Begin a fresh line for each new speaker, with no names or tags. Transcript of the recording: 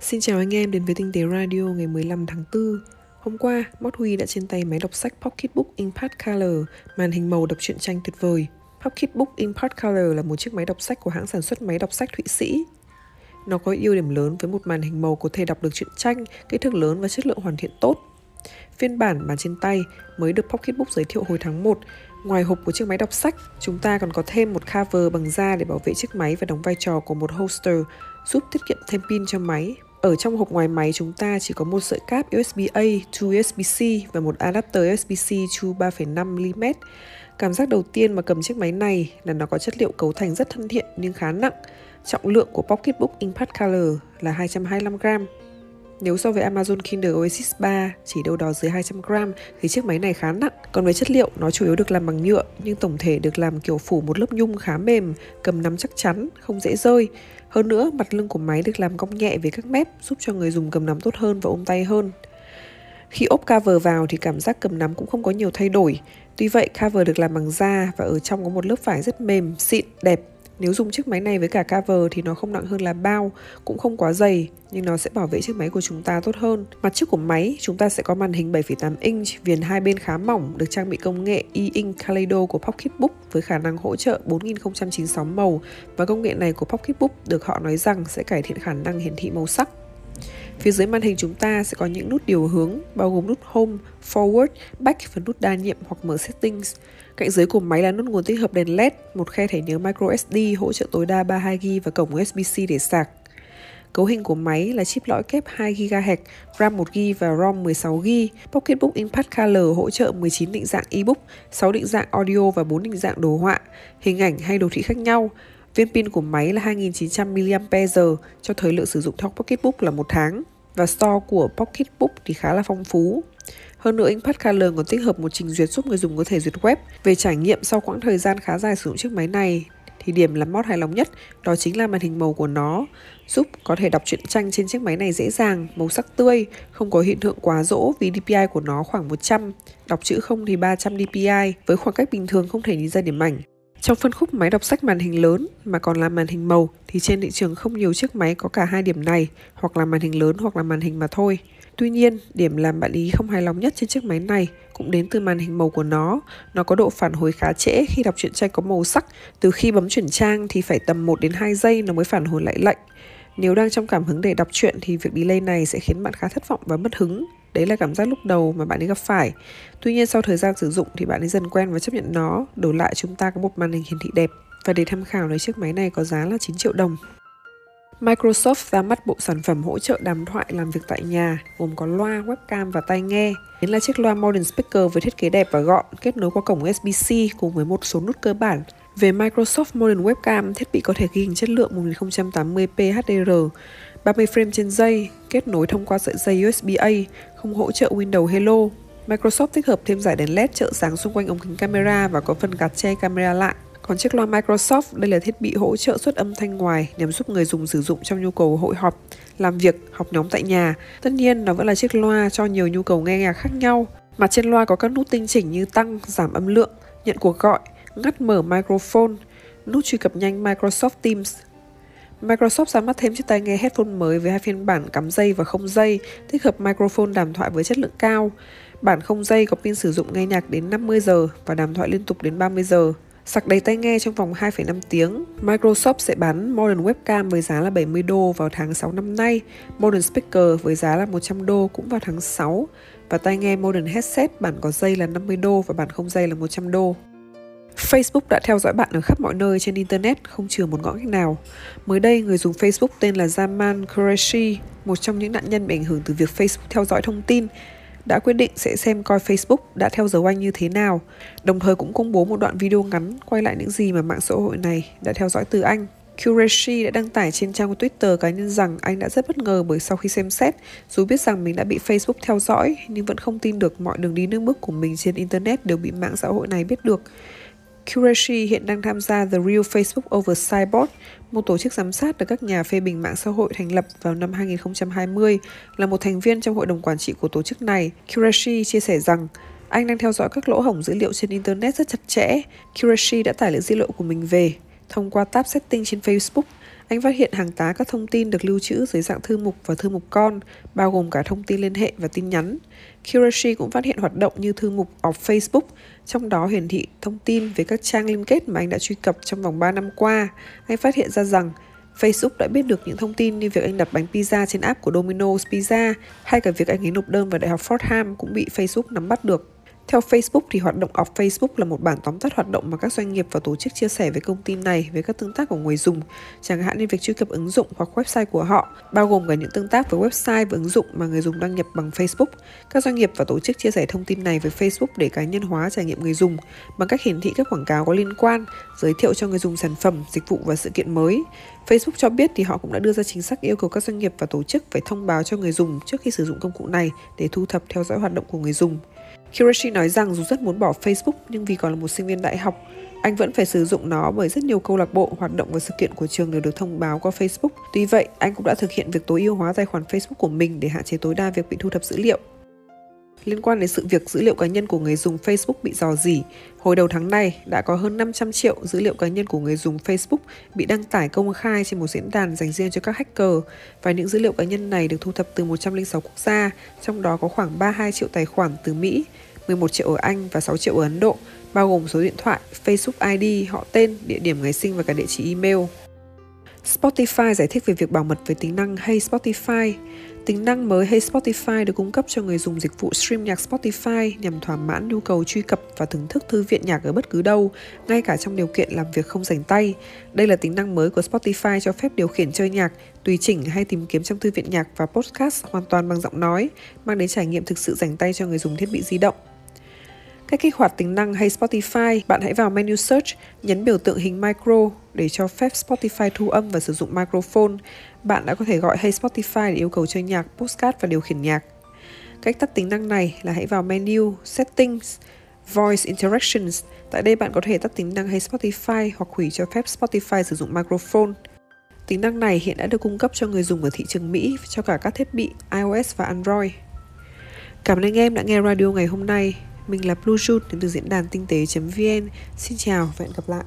Xin chào anh em đến với Tinh tế Radio ngày 15 tháng 4. Hôm qua, Mót Huy đã trên tay máy đọc sách Pocketbook Impact Color, màn hình màu đọc truyện tranh tuyệt vời. Pocketbook Impact Color là một chiếc máy đọc sách của hãng sản xuất máy đọc sách Thụy Sĩ. Nó có ưu điểm lớn với một màn hình màu có thể đọc được truyện tranh, kích thước lớn và chất lượng hoàn thiện tốt. Phiên bản mà trên tay mới được Pocketbook giới thiệu hồi tháng 1. Ngoài hộp của chiếc máy đọc sách, chúng ta còn có thêm một cover bằng da để bảo vệ chiếc máy và đóng vai trò của một holster, giúp tiết kiệm thêm pin cho máy. Ở trong hộp ngoài máy chúng ta chỉ có một sợi cáp USB-A to USB-C và một adapter USB-C to 3,5mm. Cảm giác đầu tiên mà cầm chiếc máy này là nó có chất liệu cấu thành rất thân thiện nhưng khá nặng. Trọng lượng của Pocketbook Impact Color là 225g. Nếu so với Amazon Kindle Oasis 3 chỉ đâu đó dưới 200g thì chiếc máy này khá nặng. Còn về chất liệu, nó chủ yếu được làm bằng nhựa nhưng tổng thể được làm kiểu phủ một lớp nhung khá mềm, cầm nắm chắc chắn, không dễ rơi. Hơn nữa, mặt lưng của máy được làm cong nhẹ với các mép giúp cho người dùng cầm nắm tốt hơn và ôm tay hơn. Khi ốp cover vào thì cảm giác cầm nắm cũng không có nhiều thay đổi. Tuy vậy, cover được làm bằng da và ở trong có một lớp vải rất mềm, xịn, đẹp nếu dùng chiếc máy này với cả cover thì nó không nặng hơn là bao, cũng không quá dày, nhưng nó sẽ bảo vệ chiếc máy của chúng ta tốt hơn. Mặt trước của máy, chúng ta sẽ có màn hình 7,8 inch, viền hai bên khá mỏng, được trang bị công nghệ e-ink Kaleido của Pocketbook với khả năng hỗ trợ 4096 màu và công nghệ này của Pocketbook được họ nói rằng sẽ cải thiện khả năng hiển thị màu sắc. Phía dưới màn hình chúng ta sẽ có những nút điều hướng bao gồm nút Home, Forward, Back và nút đa nhiệm hoặc mở Settings. Cạnh dưới của máy là nút nguồn tích hợp đèn LED, một khe thẻ nhớ microSD hỗ trợ tối đa 32GB và cổng USB-C để sạc. Cấu hình của máy là chip lõi kép 2 GHz, RAM 1GB và ROM 16GB. Pocketbook Impact Color hỗ trợ 19 định dạng ebook, 6 định dạng audio và 4 định dạng đồ họa, hình ảnh hay đồ thị khác nhau. Viên pin của máy là 2900 mAh cho thời lượng sử dụng theo Pocketbook là một tháng và store của Pocketbook thì khá là phong phú. Hơn nữa, Impact Color còn tích hợp một trình duyệt giúp người dùng có thể duyệt web. Về trải nghiệm sau quãng thời gian khá dài sử dụng chiếc máy này, thì điểm làm mót hài lòng nhất đó chính là màn hình màu của nó, giúp có thể đọc truyện tranh trên chiếc máy này dễ dàng, màu sắc tươi, không có hiện tượng quá rỗ vì DPI của nó khoảng 100, đọc chữ không thì 300 DPI, với khoảng cách bình thường không thể nhìn ra điểm ảnh. Trong phân khúc máy đọc sách màn hình lớn mà còn là màn hình màu thì trên thị trường không nhiều chiếc máy có cả hai điểm này, hoặc là màn hình lớn hoặc là màn hình mà thôi. Tuy nhiên, điểm làm bạn ý không hài lòng nhất trên chiếc máy này cũng đến từ màn hình màu của nó. Nó có độ phản hồi khá trễ khi đọc truyện tranh có màu sắc. Từ khi bấm chuyển trang thì phải tầm 1 đến 2 giây nó mới phản hồi lại lệnh. Nếu đang trong cảm hứng để đọc truyện thì việc delay này sẽ khiến bạn khá thất vọng và mất hứng. Đấy là cảm giác lúc đầu mà bạn ấy gặp phải. Tuy nhiên sau thời gian sử dụng thì bạn ấy dần quen và chấp nhận nó. Đổi lại chúng ta có một màn hình hiển thị đẹp. Và để tham khảo lấy chiếc máy này có giá là 9 triệu đồng. Microsoft ra mắt bộ sản phẩm hỗ trợ đàm thoại làm việc tại nhà, gồm có loa, webcam và tai nghe. Đến là chiếc loa Modern Speaker với thiết kế đẹp và gọn, kết nối qua cổng USB-C cùng với một số nút cơ bản. Về Microsoft Modern Webcam, thiết bị có thể ghi hình chất lượng 1080p HDR, 30 frame trên giây, kết nối thông qua sợi dây USB-A, không hỗ trợ Windows Hello. Microsoft tích hợp thêm giải đèn LED trợ sáng xung quanh ống kính camera và có phần gạt che camera lại. Còn chiếc loa Microsoft, đây là thiết bị hỗ trợ xuất âm thanh ngoài nhằm giúp người dùng sử dụng trong nhu cầu hội họp, làm việc, học nhóm tại nhà. Tất nhiên, nó vẫn là chiếc loa cho nhiều nhu cầu nghe nhạc khác nhau. Mặt trên loa có các nút tinh chỉnh như tăng, giảm âm lượng, nhận cuộc gọi, ngắt mở microphone, nút truy cập nhanh Microsoft Teams. Microsoft ra mắt thêm chiếc tai nghe headphone mới với hai phiên bản cắm dây và không dây, tích hợp microphone đàm thoại với chất lượng cao. Bản không dây có pin sử dụng nghe nhạc đến 50 giờ và đàm thoại liên tục đến 30 giờ. Sạc đầy tai nghe trong vòng 2,5 tiếng. Microsoft sẽ bán Modern Webcam với giá là 70 đô vào tháng 6 năm nay, Modern Speaker với giá là 100 đô cũng vào tháng 6 và tai nghe Modern Headset bản có dây là 50 đô và bản không dây là 100 đô. Facebook đã theo dõi bạn ở khắp mọi nơi trên Internet, không chừa một ngõ ngách nào. Mới đây, người dùng Facebook tên là Zaman Qureshi, một trong những nạn nhân bị ảnh hưởng từ việc Facebook theo dõi thông tin, đã quyết định sẽ xem coi Facebook đã theo dấu anh như thế nào, đồng thời cũng công bố một đoạn video ngắn quay lại những gì mà mạng xã hội này đã theo dõi từ anh. Qureshi đã đăng tải trên trang Twitter cá nhân rằng anh đã rất bất ngờ bởi sau khi xem xét, dù biết rằng mình đã bị Facebook theo dõi nhưng vẫn không tin được mọi đường đi nước bước của mình trên Internet đều bị mạng xã hội này biết được. Qureshi hiện đang tham gia The Real Facebook Oversight Board, một tổ chức giám sát được các nhà phê bình mạng xã hội thành lập vào năm 2020, là một thành viên trong hội đồng quản trị của tổ chức này. Qureshi chia sẻ rằng, anh đang theo dõi các lỗ hổng dữ liệu trên Internet rất chặt chẽ. Qureshi đã tải lượng dữ liệu của mình về. Thông qua tab setting trên Facebook, anh phát hiện hàng tá các thông tin được lưu trữ dưới dạng thư mục và thư mục con, bao gồm cả thông tin liên hệ và tin nhắn. Kirashi cũng phát hiện hoạt động như thư mục of Facebook, trong đó hiển thị thông tin về các trang liên kết mà anh đã truy cập trong vòng 3 năm qua. Anh phát hiện ra rằng Facebook đã biết được những thông tin như việc anh đặt bánh pizza trên app của Domino's Pizza hay cả việc anh ấy nộp đơn vào Đại học Fordham cũng bị Facebook nắm bắt được. Theo Facebook thì hoạt động off Facebook là một bản tóm tắt hoạt động mà các doanh nghiệp và tổ chức chia sẻ với công ty này về các tương tác của người dùng, chẳng hạn như việc truy cập ứng dụng hoặc website của họ, bao gồm cả những tương tác với website và ứng dụng mà người dùng đăng nhập bằng Facebook. Các doanh nghiệp và tổ chức chia sẻ thông tin này với Facebook để cá nhân hóa trải nghiệm người dùng bằng cách hiển thị các quảng cáo có liên quan, giới thiệu cho người dùng sản phẩm, dịch vụ và sự kiện mới. Facebook cho biết thì họ cũng đã đưa ra chính sách yêu cầu các doanh nghiệp và tổ chức phải thông báo cho người dùng trước khi sử dụng công cụ này để thu thập theo dõi hoạt động của người dùng. Kirashi nói rằng dù rất muốn bỏ Facebook nhưng vì còn là một sinh viên đại học, anh vẫn phải sử dụng nó bởi rất nhiều câu lạc bộ, hoạt động và sự kiện của trường đều được thông báo qua Facebook. Tuy vậy, anh cũng đã thực hiện việc tối ưu hóa tài khoản Facebook của mình để hạn chế tối đa việc bị thu thập dữ liệu. Liên quan đến sự việc dữ liệu cá nhân của người dùng Facebook bị dò dỉ, hồi đầu tháng này đã có hơn 500 triệu dữ liệu cá nhân của người dùng Facebook bị đăng tải công khai trên một diễn đàn dành riêng cho các hacker và những dữ liệu cá nhân này được thu thập từ 106 quốc gia, trong đó có khoảng 32 triệu tài khoản từ Mỹ, 11 triệu ở Anh và 6 triệu ở Ấn Độ, bao gồm số điện thoại, Facebook ID, họ tên, địa điểm ngày sinh và cả địa chỉ email. Spotify giải thích về việc bảo mật với tính năng Hey Spotify. Tính năng mới Hey Spotify được cung cấp cho người dùng dịch vụ stream nhạc Spotify nhằm thỏa mãn nhu cầu truy cập và thưởng thức thư viện nhạc ở bất cứ đâu, ngay cả trong điều kiện làm việc không rảnh tay. Đây là tính năng mới của Spotify cho phép điều khiển chơi nhạc, tùy chỉnh hay tìm kiếm trong thư viện nhạc và podcast hoàn toàn bằng giọng nói, mang đến trải nghiệm thực sự rảnh tay cho người dùng thiết bị di động. Cách kích hoạt tính năng hay Spotify, bạn hãy vào menu Search, nhấn biểu tượng hình micro để cho phép Spotify thu âm và sử dụng microphone. Bạn đã có thể gọi Hey Spotify để yêu cầu chơi nhạc, postcard và điều khiển nhạc. Cách tắt tính năng này là hãy vào menu Settings, Voice Interactions. Tại đây bạn có thể tắt tính năng Hey Spotify hoặc hủy cho phép Spotify sử dụng microphone. Tính năng này hiện đã được cung cấp cho người dùng ở thị trường Mỹ cho cả các thiết bị iOS và Android. Cảm ơn anh em đã nghe radio ngày hôm nay. Mình là Blue Jun đến từ diễn đàn tinh tế.vn. Xin chào và hẹn gặp lại.